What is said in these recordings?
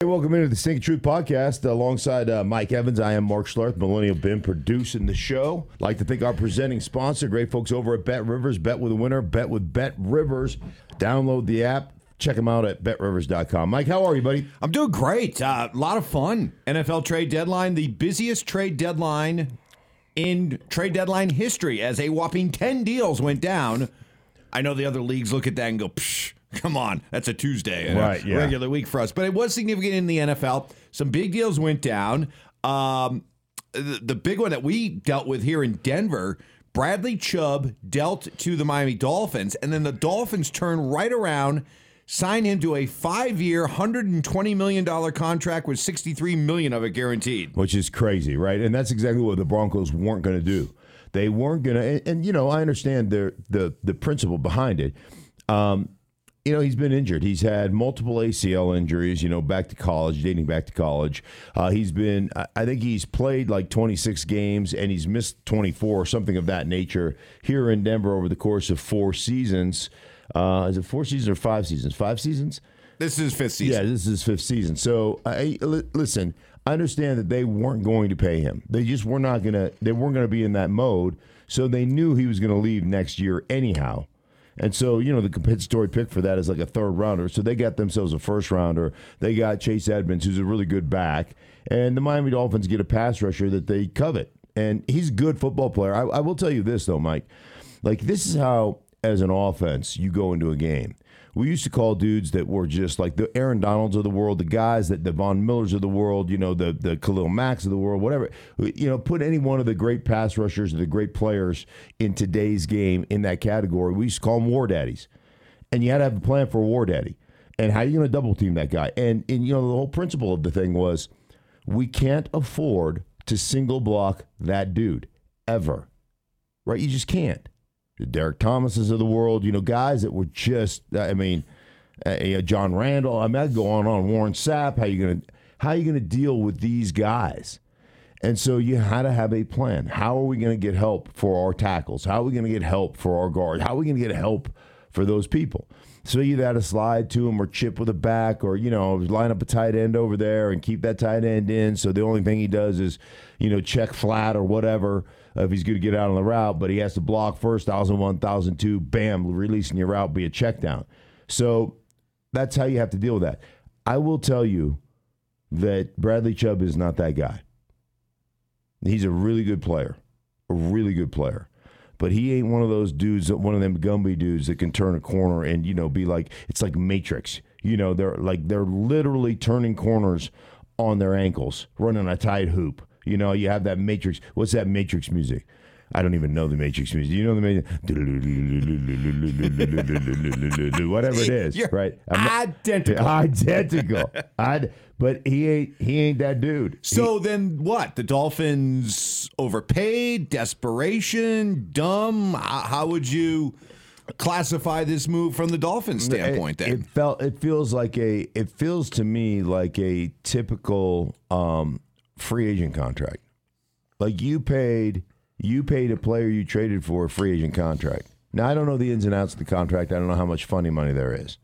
Hey, welcome into the Sink Truth podcast alongside uh, Mike Evans. I am Mark Schlereth, Millennial Ben, producing the show. Like to thank our presenting sponsor, great folks over at Bet Rivers. Bet with a winner, bet with Bet Rivers. Download the app. Check them out at betrivers.com. Mike, how are you, buddy? I'm doing great. A uh, lot of fun. NFL trade deadline, the busiest trade deadline in trade deadline history, as a whopping 10 deals went down. I know the other leagues look at that and go, Psh, come on, that's a Tuesday, right? A yeah. regular week for us. But it was significant in the NFL. Some big deals went down. Um, the, the big one that we dealt with here in Denver. Bradley Chubb dealt to the Miami Dolphins, and then the Dolphins turned right around, signed him to a five-year, hundred and twenty million dollar contract with sixty-three million of it guaranteed. Which is crazy, right? And that's exactly what the Broncos weren't going to do. They weren't going to, and, and, you know, I understand the the the principle behind it. Um, you know, he's been injured. He's had multiple ACL injuries, you know, back to college, dating back to college. Uh, he's been, I think he's played like 26 games and he's missed 24 or something of that nature here in Denver over the course of four seasons. Uh, is it four seasons or five seasons? Five seasons? This is fifth season. Yeah, this is fifth season. So, I, listen, I understand that they weren't going to pay him. They just were not going to, they weren't going to be in that mode. So they knew he was going to leave next year anyhow. And so, you know, the compensatory pick for that is like a third rounder. So they got themselves a first rounder. They got Chase Edmonds, who's a really good back. And the Miami Dolphins get a pass rusher that they covet. And he's a good football player. I, I will tell you this, though, Mike. Like, this is how, as an offense, you go into a game we used to call dudes that were just like the Aaron Donalds of the world, the guys that the Von Millers of the world, you know, the the Khalil Macks of the world, whatever. You know, put any one of the great pass rushers or the great players in today's game in that category. We used to call them war daddies, and you had to have a plan for a war daddy. And how are you going to double team that guy? And and you know, the whole principle of the thing was we can't afford to single block that dude ever, right? You just can't Derek Thomases of the world, you know, guys that were just, I mean, uh, John Randle. I mean, I'd go on and on. Warren Sapp. How you gonna how you gonna deal with these guys? And so you had to have a plan. How are we going to get help for our tackles? How are we going to get help for our guard? How are we going to get help for those people? So you had to slide to him or chip with a back or, you know, line up a tight end over there and keep that tight end in. So the only thing he does is, you know, check flat or whatever Uh, if he's going to get out on the route, but he has to block first, 1001, 1002, bam, releasing your route, be a check down. So that's how you have to deal with that. I will tell you that Bradley Chubb is not that guy. He's a really good player, a really good player. But he ain't one of those dudes, one of them Gumby dudes that can turn a corner and, you know, be like, it's like Matrix. You know, they're like, they're literally turning corners on their ankles, running a tight hoop. You know, you have that Matrix. What's that Matrix music? I don't even know the Matrix music. You know the Matrix, whatever it is, You're right? identical. Identical. I'd, but he ain't he ain't that dude. So he, then what? The Dolphins overpaid, desperation, dumb. How, how would you classify this move from the Dolphins standpoint? It, then it felt it feels like a it feels to me like a typical um, free agent contract. Like you paid you paid a player you traded for a free agent contract. Now I don't know the ins and outs of the contract. I don't know how much funny money there is.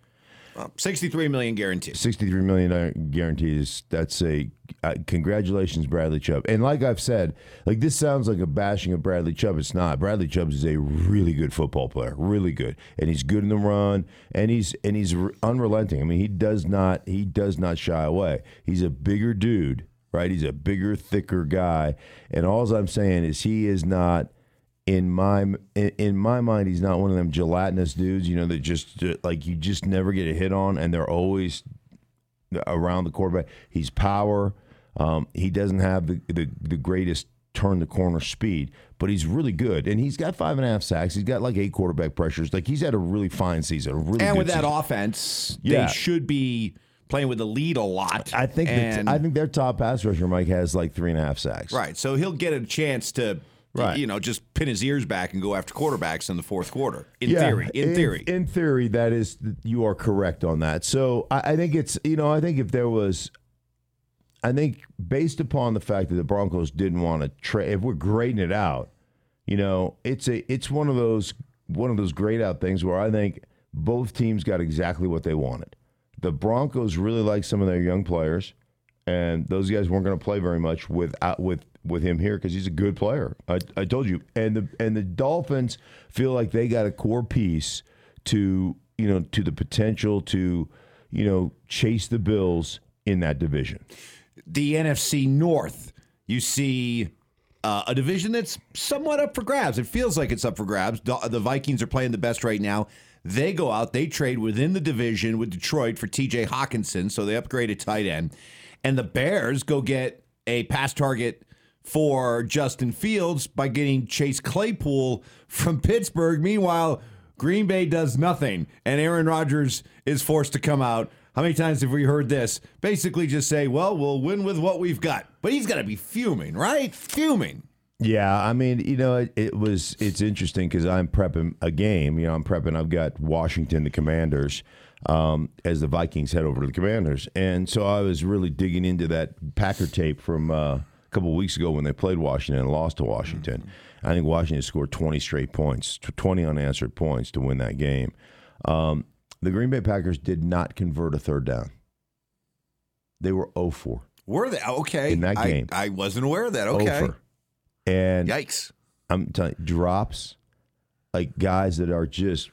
Well, Sixty-three million guaranteed. Sixty-three million guarantees. That's a uh, congratulations, Bradley Chubb. And like I've said, like this sounds like a bashing of Bradley Chubb. It's not. Bradley Chubb is a really good football player, really good, and he's good in the run, and he's and he's unrelenting. I mean, he does not he does not shy away. He's a bigger dude right? He's a bigger, thicker guy, and all I'm saying is he is not in my in my mind. He's not one of them gelatinous dudes, you know, that just like you just never get a hit on, and they're always around the quarterback. He's power. Um, he doesn't have the, the the greatest turn the corner speed, but he's really good. And he's got five and a half sacks. He's got like eight quarterback pressures. Like he's had a really fine season. really and with season. that offense, Yeah. they should be playing with the lead a lot. I think and, I think their top pass rusher Mike has like three and a half sacks. right. So he'll get a chance to. Right. You know, just pin his ears back and go after quarterbacks in the fourth quarter. In Yeah, theory. In, theory. In theory, that is you are correct on that. So I, I think it's you know I think if there was, I think based upon the fact that the Broncos didn't want to trade, if we're grading it out, you know, it's a it's one of those one of those grade out things where I think both teams got exactly what they wanted. The Broncos really like some of their young players, and those guys weren't going to play very much without with with him here because he's a good player. I, I told you, and the and the Dolphins feel like they got a core piece to you know to the potential to you know chase the Bills in that division. The NFC North, you see uh, a division that's somewhat up for grabs. It feels like it's up for grabs. The Vikings are playing the best right now. They go out, they trade within the division with Detroit for TJ Hockenson, so they upgrade a tight end. And the Bears go get a pass target for Justin Fields by getting Chase Claypool from Pittsburgh. Meanwhile, Green Bay does nothing, and Aaron Rodgers is forced to come out. How many times have we heard this? Basically, just say, well, we'll win with what we've got. But he's got to be fuming, right? Fuming. Yeah, I mean, you know, it, it was it's interesting because I'm prepping a game. You know, I'm prepping. I've got Washington, the Commanders, um, as the Vikings head over to the Commanders, and so I was really digging into that Packer tape from uh, a couple of weeks ago when they played Washington and lost to Washington. Mm-hmm. I think Washington scored 20 straight points, 20 unanswered points to win that game. Um, the Green Bay Packers did not convert a third down. They were 0 4. Were they? Oh, okay. In that game. I, I wasn't aware of that. Okay. 0 and yikes! I'm telling you, drops like guys that are just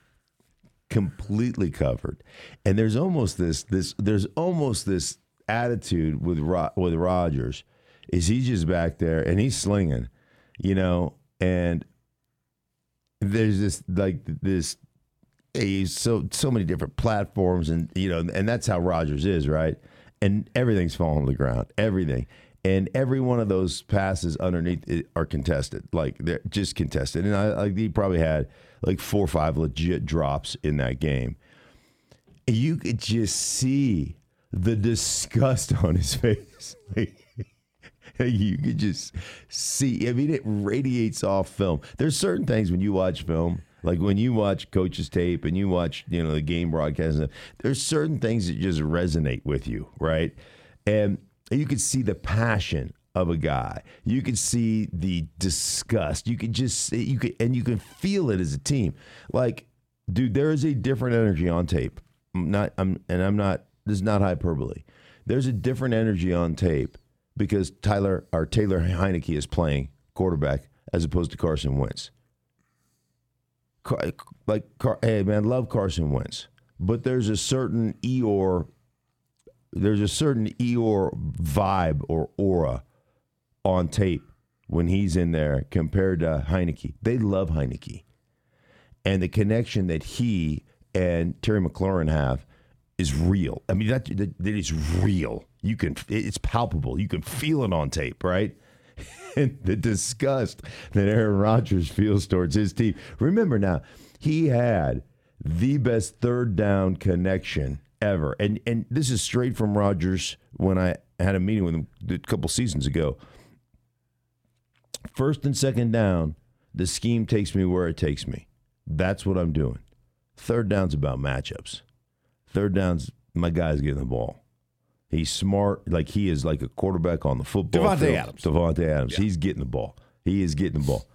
completely covered, and there's almost this this there's almost this attitude with Ro- with Rodgers is he just back there and he's slinging, you know, and there's this like this he's so so many different platforms and you know and that's how Rodgers is right and everything's falling to the ground everything and every one of those passes underneath are contested, like they're just contested. And I like he probably had like four or five legit drops in that game. You could just see the disgust on his face. you could just see. I mean, it radiates off film. There's certain things when you watch film, like when you watch coaches tape and you watch, you know, the game broadcast. There's certain things that just resonate with you, right? And you could see the passion of a guy. You could see the disgust. You could just you could and you can feel it as a team. Like, dude, there is a different energy on tape. I'm not I'm and I'm not this is not hyperbole. There's a different energy on tape because Tyler or Taylor Heinicke is playing quarterback as opposed to Carson Wentz. Like, hey man, love Carson Wentz, but there's a certain Eeyore there's a certain Eeyore vibe or aura on tape when he's in there compared to Heinicke. They love Heinicke. And the connection that he and Terry McLaurin have is real. I mean, that, that, that is real. You can, it's palpable. You can feel it on tape, right? and the disgust that Aaron Rodgers feels towards his team. Remember now, he had the best third down connection ever. And and this is straight from Rodgers when I had a meeting with him a couple seasons ago. First and second down, the scheme takes me where it takes me. That's what I'm doing. Third down's about matchups. Third down's my guy's getting the ball. He's smart, like he is like a quarterback on the football Davante field. Adams. Davante Adams. Yeah. He's getting the ball. He is getting the ball.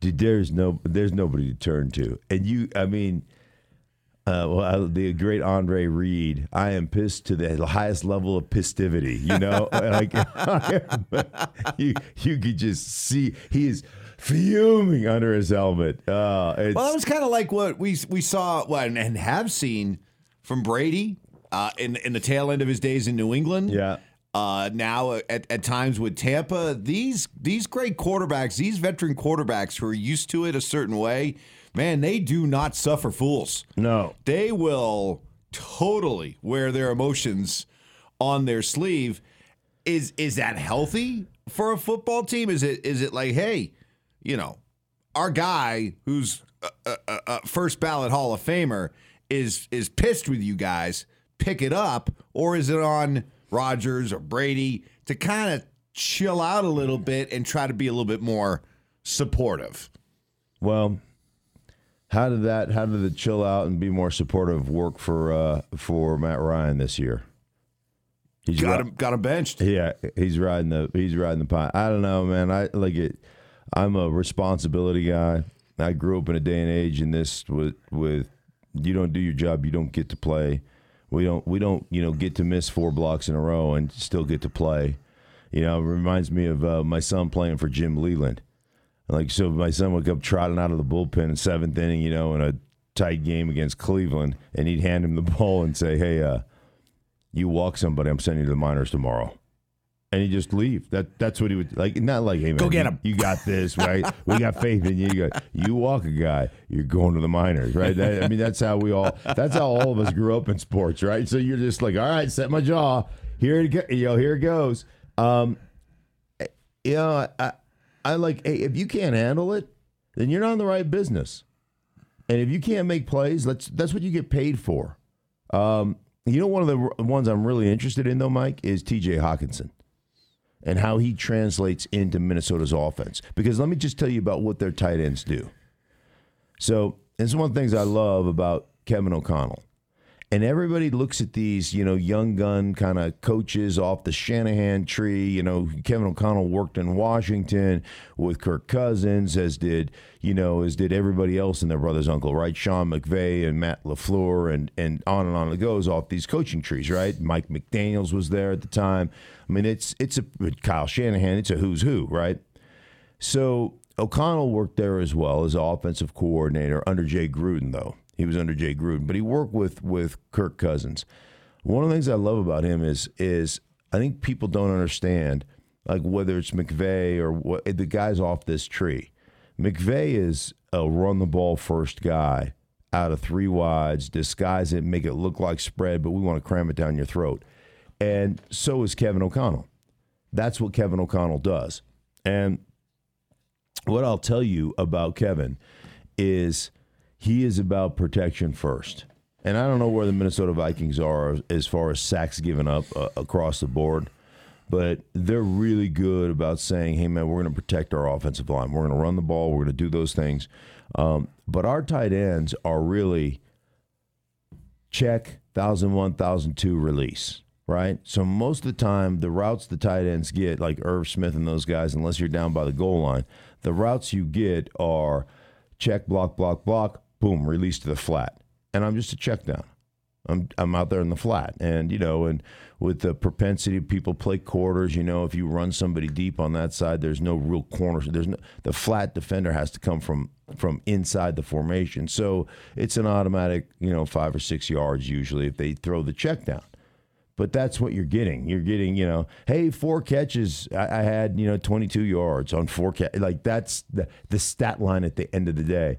Dude, there's no there's nobody to turn to. And you I mean, uh, well, the great Andre Reed. I am pissed to the highest level of pistivity. You know, like you, you could just see he is fuming under his helmet. Uh, well, it was kind of like what we we saw well, and have seen from Brady uh, in in the tail end of his days in New England. Yeah. Uh, now at, at times with Tampa, these these great quarterbacks, these veteran quarterbacks who are used to it a certain way man, they do not suffer fools. No. They will totally wear their emotions on their sleeve. Is is that healthy for a football team? Is it is it like, hey, you know, our guy who's a, a, a first ballot Hall of Famer is is pissed with you guys. Pick it up, or is it on Rodgers or Brady to kind of chill out a little bit and try to be a little bit more supportive? Well, how did that? How did the chill out and be more supportive work for uh, for Matt Ryan this year? He's got him got him benched. Yeah, he's riding the he's riding the pine. I don't know, man. I like it. I'm a responsibility guy. I grew up in a day and age in this with with you don't do your job, you don't get to play. We don't we don't you know get to miss four blocks in a row and still get to play. You know, it reminds me of uh, my son playing for Jim Leyland. Like so, my son would come trotting out of the bullpen in seventh inning, you know, in a tight game against Cleveland, and he'd hand him the ball and say, "Hey, uh, you walk somebody, I'm sending you to the minors tomorrow." And he just leave. That that's what he would like. Not like, "Hey man, Go get you- him." You, got this, right? we got faith in you. You, got, you walk a guy, you're going to the minors, right? That, I mean, that's how we all. That's how all of us grew up in sports, right? So you're just like, all right, set my jaw. Here it go, yo, here it goes. Um, you know, I, I like, hey, if you can't handle it, then you're not in the right business. And if you can't make plays, that's that's what you get paid for. Um, you know, one of the ones I'm really interested in, though, Mike, is T.J. Hockenson and how he translates into Minnesota's offense. Because let me just tell you about what their tight ends do. So, is one of the things I love about Kevin O'Connell. And everybody looks at these, you know, young gun kind of coaches off the Shanahan tree. You know, Kevin O'Connell worked in Washington with Kirk Cousins, as did, you know, as did everybody else in their brother's uncle, right? Sean McVay and Matt LaFleur and, and on and on it goes off these coaching trees, right? Mike McDaniels was there at the time. I mean, it's it's a Kyle Shanahan, it's a who's who, right? So O'Connell worked there as well as offensive coordinator under Jay Gruden, though. He was under Jay Gruden, but he worked with with Kirk Cousins. One of the things I love about him is is I think people don't understand like whether it's McVay or what the guys off this tree. McVay is a run the ball first guy out of three wides, disguise it, make it look like spread, but we want to cram it down your throat. And so is Kevin O'Connell. That's what Kevin O'Connell does. And what I'll tell you about Kevin is he is about protection first. And I don't know where the Minnesota Vikings are as far as sacks given up uh, across the board, but they're really good about saying, hey, man, we're going to protect our offensive line. We're going to run the ball. We're going to do those things. Um, but our tight ends are really check, 1001, 1002 release, right? So most of the time, the routes the tight ends get, like Irv Smith and those guys, unless you're down by the goal line, the routes you get are check, block, block, block, boom, release to the flat. And I'm just a check down. I'm I'm out there in the flat, and you know, and with the propensity of people play quarters, you know, if you run somebody deep on that side, there's no real corner. There's no the flat defender has to come from from inside the formation, so it's an automatic, you know, five or six yards usually if they throw the check down. But that's what you're getting. You're getting, you know, hey, four catches. I, I had, you know, 22 yards on four catch. Like that's the the stat line at the end of the day.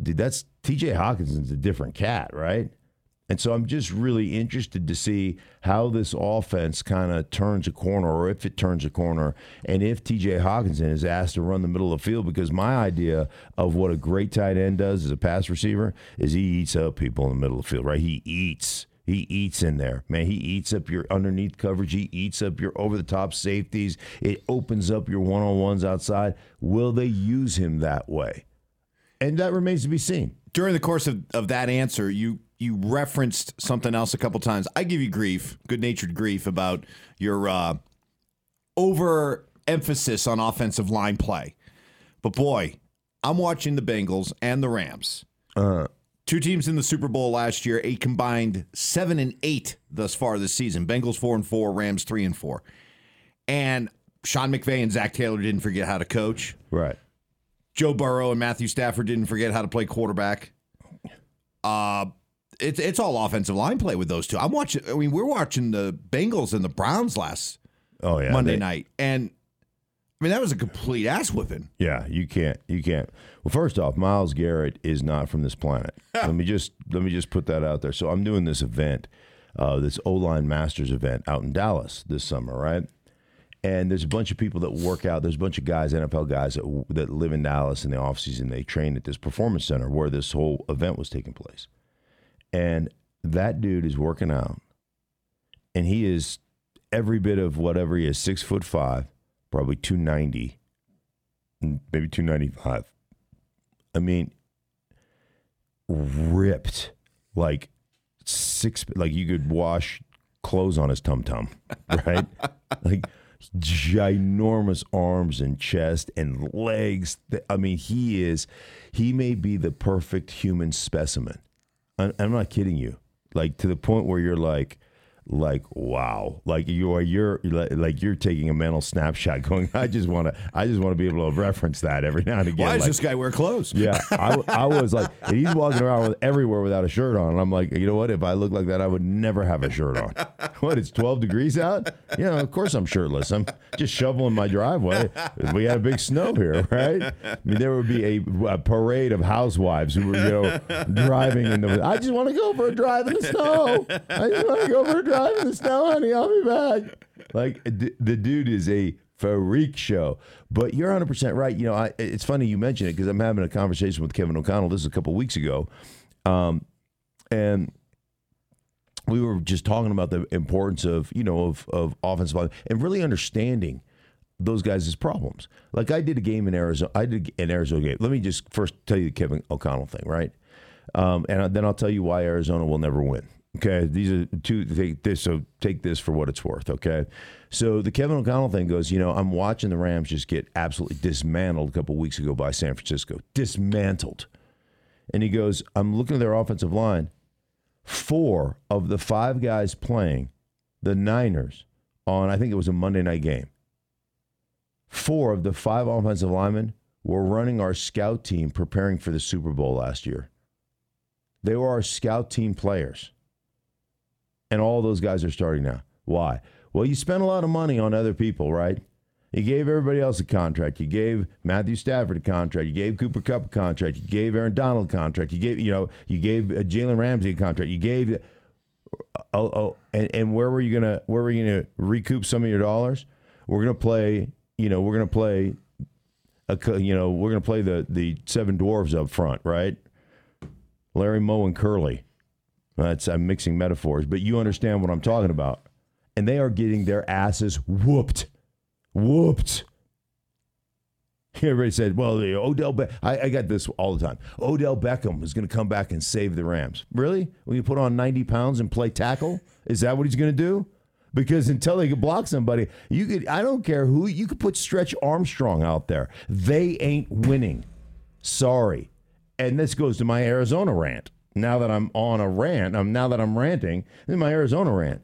Dude, that's T.J. Hockenson's a different cat, right? And so I'm just really interested to see how this offense kind of turns a corner, or if it turns a corner, and if TJ Hockenson is asked to run the middle of the field. Because my idea of what a great tight end does as a pass receiver is he eats up people in the middle of the field, right? He eats. He eats in there, man. He eats up your underneath coverage. He eats up your over the top safeties. It opens up your one on ones outside. Will they use him that way? And that remains to be seen. During the course of, of that answer, you you referenced something else a couple times. I give you grief, good natured grief about your uh, over emphasis on offensive line play. But boy, I'm watching the Bengals and the Rams. Two teams in the Super Bowl last year, a combined seven and eight thus far this season. Bengals four and four, Rams three and four. And Sean McVay and Zac Taylor didn't forget how to coach. Right. Joe Burrow and Matthew Stafford didn't forget how to play quarterback. Uh it's it's all offensive line play with those two. I'm watching. I mean, we're watching the Bengals and the Browns last Oh yeah. Monday they- night, and I mean that was a complete ass whipping. Yeah, you can't. You can't. Well, first off, Myles Garrett is not from this planet. let me just let me just put that out there. So I'm doing this event, uh, this O line Masters event out in Dallas this summer, right? And there's a bunch of people that work out. There's a bunch of guys, NFL guys that that live in Dallas in the offseason. They train at this performance center where this whole event was taking place. And that dude is working out, and he is every bit of whatever he is, six foot five, probably two ninety, maybe 295. I mean, ripped like six, like you could wash clothes on his tum tum, right? like ginormous arms and chest and legs. I mean, he is, he may be the perfect human specimen. I'm, I'm not kidding you. like to the point where you're like, like wow, like you are you're like you're taking a mental snapshot, going, I just want to, I just want to be able to reference that every now and again. Why does like, this guy wear clothes? yeah, I, I was like, he's walking around with, everywhere without a shirt on. And I'm like, you know what? If I look like that, I would never have a shirt on. what? It's 12 degrees out. Yeah, of course I'm shirtless. I'm just shoveling my driveway. We had a big snow here, right? I mean, there would be a, a parade of housewives who were, you know, driving in the. I just want to go for a drive in the snow. I just want to go for a drive in the snow, honey. I'll be back. Like d- the dude is a freak show. But you're 100 percent right. You know, I, it's funny you mention it because I'm having a conversation with Kevin O'Connell. This is a couple weeks ago, um, and we were just talking about the importance of you know of of offensive and really understanding those guys' problems. Like I did a game in Arizona. I did an Arizona game. Let me just first tell you the Kevin O'Connell thing, right? Um, and then I'll tell you why Arizona will never win. Okay, these are two. Take this. So take this for what it's worth. Okay, so the Kevin O'Connell thing goes. You know, I'm watching the Rams just get absolutely dismantled a couple weeks ago by San Francisco. Dismantled, and he goes. I'm looking at their offensive line. Four of the five guys playing the Niners on, I think it was a Monday night game. Four of the five offensive linemen were running our scout team preparing for the Super Bowl last year. They were our scout team players. And all those guys are starting now. Why? Well, you spent a lot of money on other people, right? You gave everybody else a contract. You gave Matthew Stafford a contract. You gave Cooper Kupp a contract. You gave Aaron Donald a contract. You gave, you know, you gave uh, Jalen Ramsey a contract. You gave, oh, oh, and, and where were you gonna, where were you gonna recoup some of your dollars? We're gonna play, you know, we're gonna play, a, you know, we're gonna play the the seven dwarves up front, right? Larry Moe and Curly. That's I'm mixing metaphors, but you understand what I'm talking about. And they are getting their asses whooped, whooped. Everybody said, "Well, Odell, Be- I, I, got this all the time. Odell Beckham is going to come back and save the Rams. Really? When you put on 90 pounds and play tackle, is that what he's going to do? Because until they can block somebody, you could. I don't care who you could put Stretch Armstrong out there. They ain't winning. Sorry. And this goes to my Arizona rant now that I'm on a rant, um, now that I'm ranting, in my Arizona rant.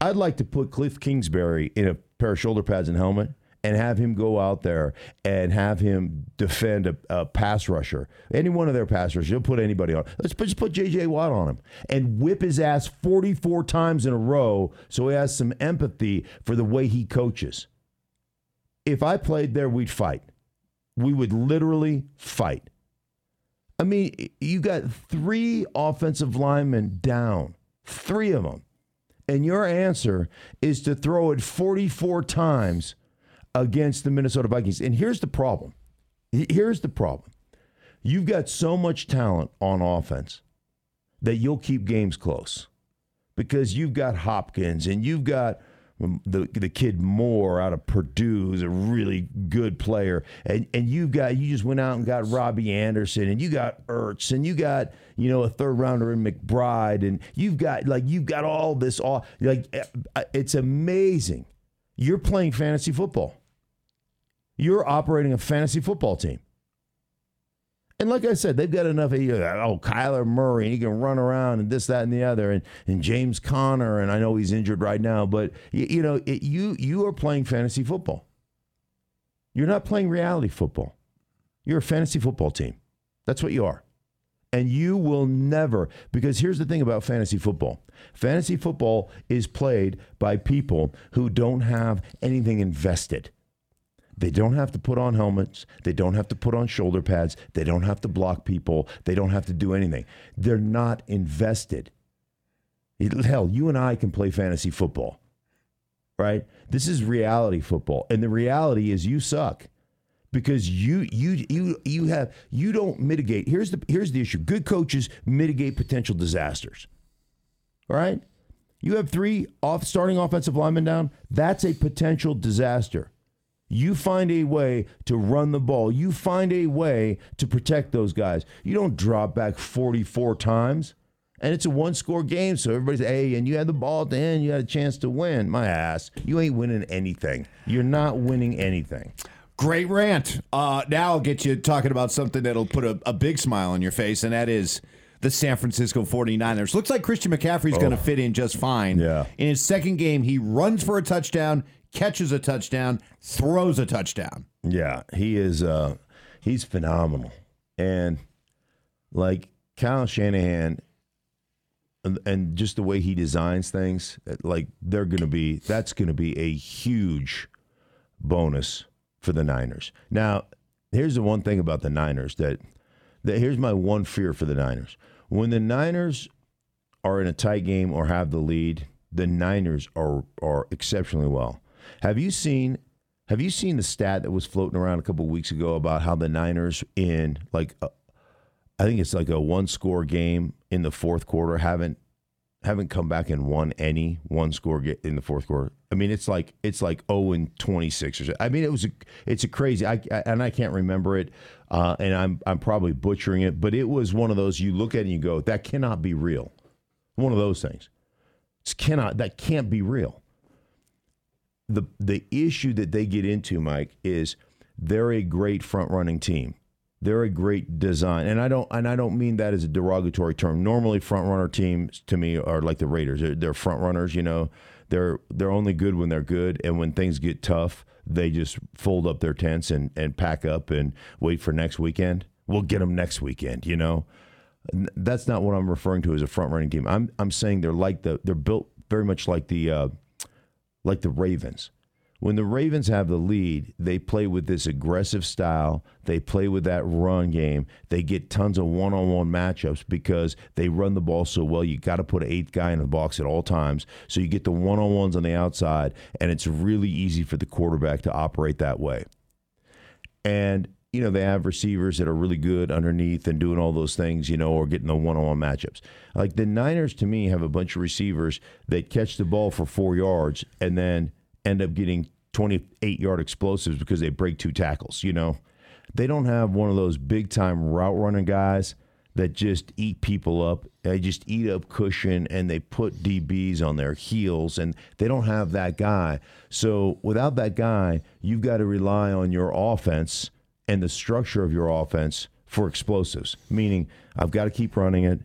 I'd like to put Kliff Kingsbury in a pair of shoulder pads and helmet and have him go out there and have him defend a, a pass rusher. Any one of their pass rushers, you'll put anybody on. Let's put, just put J.J. Watt on him and whip his ass 44 times in a row so he has some empathy for the way he coaches. If I played there, we'd fight. We would literally fight. I mean, you got three offensive linemen down, three of them. And your answer is to throw it 44 times against the Minnesota Vikings. And here's the problem. Here's the problem. You've got so much talent on offense that you'll keep games close because you've got Hopkins and you've got the the kid Moore out of Purdue is a really good player, and and you got you just went out and got Robbie Anderson, and you got Ertz, and you got you know a third rounder in McBride, and you've got like you've got all this all like uh, it's amazing. You're playing fantasy football. You're operating a fantasy football team. And like I said, they've got enough of oh Kyler Murray, he can run around and this, that, and the other, and, and James Conner, and I know he's injured right now, but you, you know it, you you are playing fantasy football. You're not playing reality football. You're a fantasy football team. That's what you are. And you will never, because here's the thing about fantasy football fantasy football is played by people who don't have anything invested. They don't have to put on helmets. They don't have to put on shoulder pads. They don't have to block people. They don't have to do anything. They're not invested. Hell, you and I can play fantasy football, right? This is reality football. And the reality is you suck because you you you you have you don't mitigate. Here's the here's the issue. Good coaches mitigate potential disasters. All right? You have three off starting offensive linemen down. That's a potential disaster. You find a way to run the ball. You find a way to protect those guys. You don't drop back 44 times. And it's a one score game. So everybody's, hey, and you had the ball at the end. You had a chance to win. My ass. You ain't winning anything. You're not winning anything. Great rant. Uh, now I'll get you talking about something that'll put a, a big smile on your face, and that is the San Francisco 49ers. Looks like Christian McCaffrey's going to fit in just fine. Oh. Yeah. In his second game, he runs for a touchdown, catches a touchdown, throws a touchdown. Yeah, he is. Uh, he's phenomenal, and like Kyle Shanahan, and, and just the way he designs things, like they're going to be. That's going to be a huge bonus for the Niners. Now, here's the one thing about the Niners that, that here's my one fear for the Niners. When the Niners are in a tight game or have the lead, the Niners are are exceptionally well. Have you seen have you seen the stat that was floating around a couple weeks ago about how the Niners in like a, I think it's like a one score game in the fourth quarter haven't haven't come back and won any one score ga- in the fourth quarter. I mean, it's like it's like zero and twenty six or. I mean, it was a it's a crazy. I, I and I can't remember it, uh, and I'm I'm probably butchering it, but it was one of those you look at and you go, that cannot be real. One of those things. It's cannot that can't be real. The the issue that they get into, Mike, is they're a great front running team. They're a great design, and I don't and I don't mean that as a derogatory term. Normally, front runner teams to me are like the Raiders. They're, they're front runners, you know. They're they're only good when they're good, and when things get tough, they just fold up their tents and and pack up and wait for next weekend. We'll get them next weekend, you know. That's not what I'm referring to as a front running team. I'm I'm saying they're like the they're built very much like the uh, like the Ravens. When the Ravens have the lead, they play with this aggressive style. They play with that run game. They get tons of one on one matchups because they run the ball so well. You got to put an eighth guy in the box at all times. So you get the one on ones on the outside, and it's really easy for the quarterback to operate that way. And, you know, they have receivers that are really good underneath and doing all those things, you know, or getting the one on one matchups. Like the Niners, to me, have a bunch of receivers that catch the ball for four yards and then end up getting 28 yard explosives because they break two tackles, you know. They don't have one of those big time route running guys that just eat people up. They just eat up cushion and they put DBs on their heels, and they don't have that guy. So without that guy, you've got to rely on your offense and the structure of your offense for explosives. Meaning, I've got to keep running it.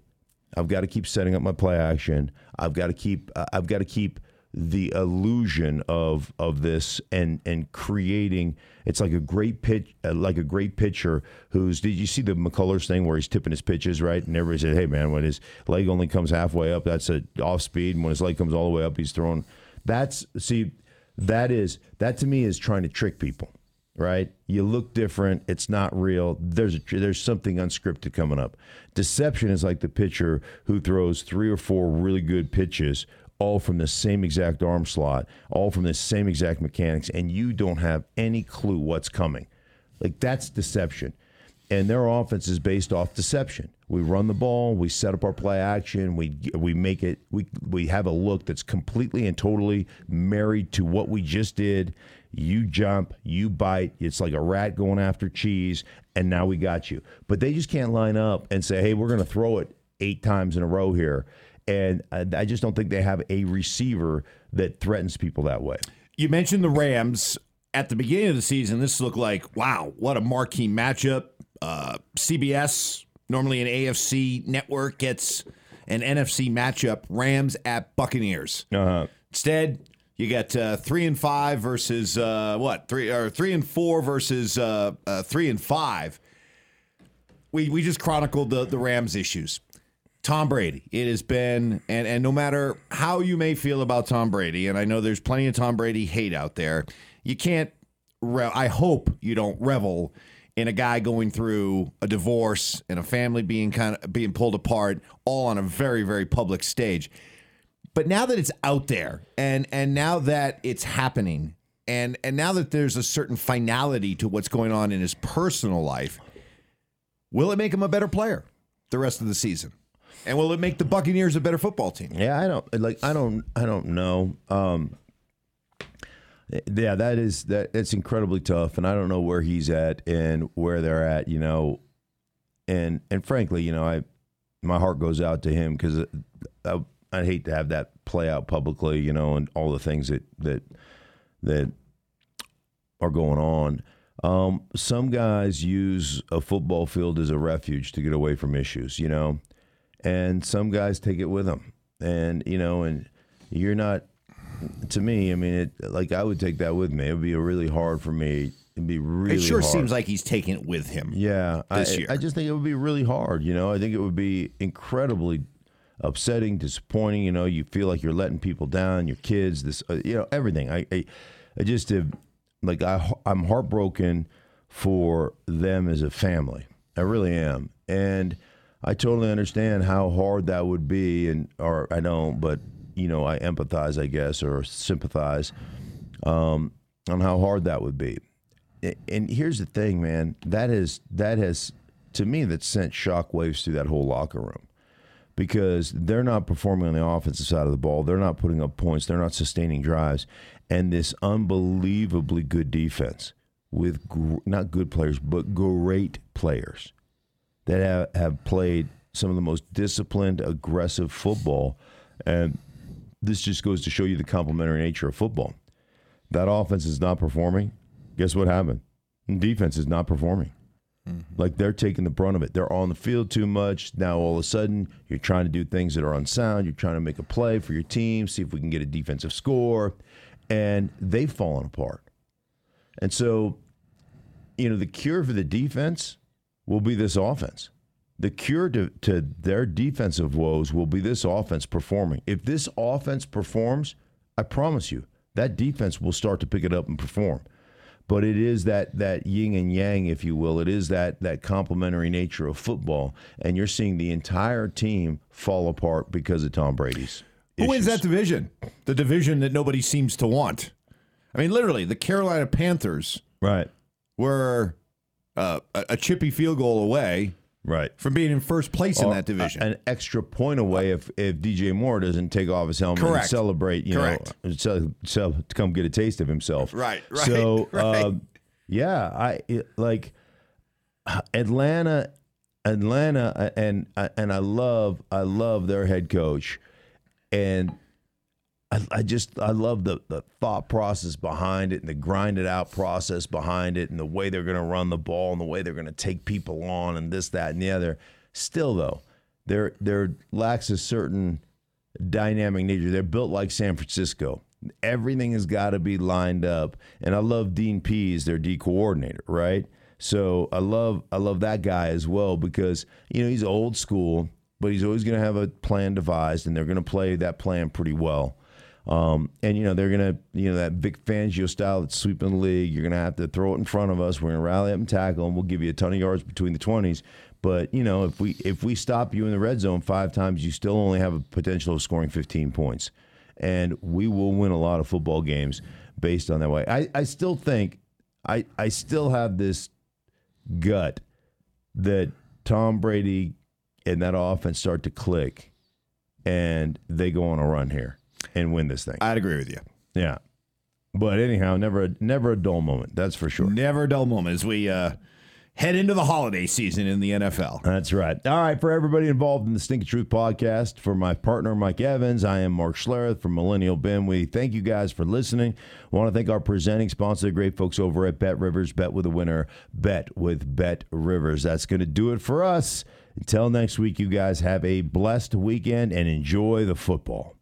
I've got to keep setting up my play action. I've got to keep. Uh, I've got to keep the illusion of of this and and creating. It's like a great pitch, uh, like a great pitcher who's. Did you see the McCullers thing where he's tipping his pitches right? And everybody said, "Hey man, when his leg only comes halfway up, that's a off speed, and when his leg comes all the way up, he's throwing." That's see, that is that to me is trying to trick people right? You look different. It's not real. There's a, there's something unscripted coming up. Deception is like the pitcher who throws three or four really good pitches, all from the same exact arm slot, all from the same exact mechanics, and you don't have any clue what's coming. Like that's deception. And their offense is based off deception. We run the ball, we set up our play action, we we make it we we have a look that's completely and totally married to what we just did. You jump, you bite, it's like a rat going after cheese, and now we got you. But they just can't line up and say, "Hey, we're going to throw it 8 times in a row here." And I I just don't think they have a receiver that threatens people that way. You mentioned the Rams at the beginning of the season. This looked like wow, what a marquee matchup. Uh, CBS, normally an AFC network, gets an NFC matchup: Rams at Buccaneers. Uh-huh. Instead, you got uh, three and five versus uh, what three or three and four versus uh, uh, three and five. We we just chronicled the the Rams issues. Tom Brady. It has been and and no matter how you may feel about Tom Brady, and I know there's plenty of Tom Brady hate out there, you can't. Re- I hope you don't revel in a guy going through a divorce and a family being kind of being pulled apart, all on a very very public stage. But now that it's out there, and and now that it's happening, and and now that there's a certain finality to what's going on in his personal life, will it make him a better player the rest of the season? And will it make the Buccaneers a better football team? Yeah, I don't like. I don't. I don't know. Um, yeah, that is that. It's incredibly tough, and I don't know where he's at and where they're at. You know, and and frankly, you know, I my heart goes out to him because I I'd hate to have that play out publicly. You know, and all the things that that that are going on. Um, some guys use a football field as a refuge to get away from issues. You know, and some guys take it with them, and you know, and you're not. To me, I mean, it like I would take that with me. It would be really hard for me. It'd be really. It sure hard. seems like he's taking it with him. Yeah, this I, year. I just think it would be really hard. You know, I think it would be incredibly upsetting, disappointing. You know, you feel like you're letting people down, your kids, this, uh, you know, everything. I, I, I just have, like, I, I'm heartbroken for them as a family. I really am, and I totally understand how hard that would be, and or I don't, but you know, I empathize, I guess, or sympathize um, on how hard that would be. And here's the thing, man. That is that has to me that sent shockwaves through that whole locker room because they're not performing on the offensive side of the ball. They're not putting up points. They're not sustaining drives, and this unbelievably good defense with gr- not good players but great players that have, have played some of the most disciplined, aggressive football, and this just goes to show you the complementary nature of football. That offense is not performing. Guess what happened? Defense is not performing. Mm-hmm. Like they're taking the brunt of it. They're on the field too much. Now all of a sudden you're trying to do things that are unsound. You're trying to make a play for your team, see if we can get a defensive score, and they've fallen apart. And so, you know, the cure for the defense will be this offense. The cure to, to their defensive woes will be this offense performing. If this offense performs, I promise you, that defense will start to pick it up and perform. But it is that that yin and yang, if you will. It is that that complementary nature of football, and you're seeing the entire team fall apart because of Tom Brady's. Who wins that division? The division that nobody seems to want. I mean, literally, the Carolina Panthers Right, were uh, a chippy field goal away right. from being in first place in that division. An extra point away if, if DJ Moore doesn't take off his helmet Correct. and celebrate, you Correct. know, so, so to come get a taste of himself. Right, right, So, right. um, yeah, I it, like Atlanta, Atlanta, and and I love I love their head coach, and I, I just I love the the thought process behind it and the grind it out process behind it and the way they're going to run the ball and the way they're going to take people on and this that and the other. Still though, there there lacks a certain dynamic nature. They're built like San Francisco. Everything has got to be lined up. And I love Dean Pees, their D coordinator, right? So I love I love that guy as well because you know he's old school, but he's always going to have a plan devised, and they're going to play that plan pretty well. Um, and you know they're gonna, you know that Vic Fangio style that's sweeping the league. You're gonna have to throw it in front of us. We're gonna rally up and tackle, and we'll give you a ton of yards between the twenties. But you know if we if we stop you in the red zone five times, you still only have a potential of scoring 15 points, and we will win a lot of football games based on that way. I, I still think I I still have this gut that Tom Brady and that offense start to click, and they go on a run here and win this thing. I'd agree with you. Yeah. But anyhow, never a never a dull moment. That's for sure. Never a dull moment as we uh, head into the holiday season in the NFL. That's right. All right, for everybody involved in the Stinky Truth podcast, for my partner Mike Evans, I am Mark Schlereth from Millennial Ben. We thank you guys for listening. I want to thank our presenting sponsor, the great folks over at Bet Rivers. Bet with a winner. Bet with Bet Rivers. That's going to do it for us. Until next week, you guys have a blessed weekend and enjoy the football.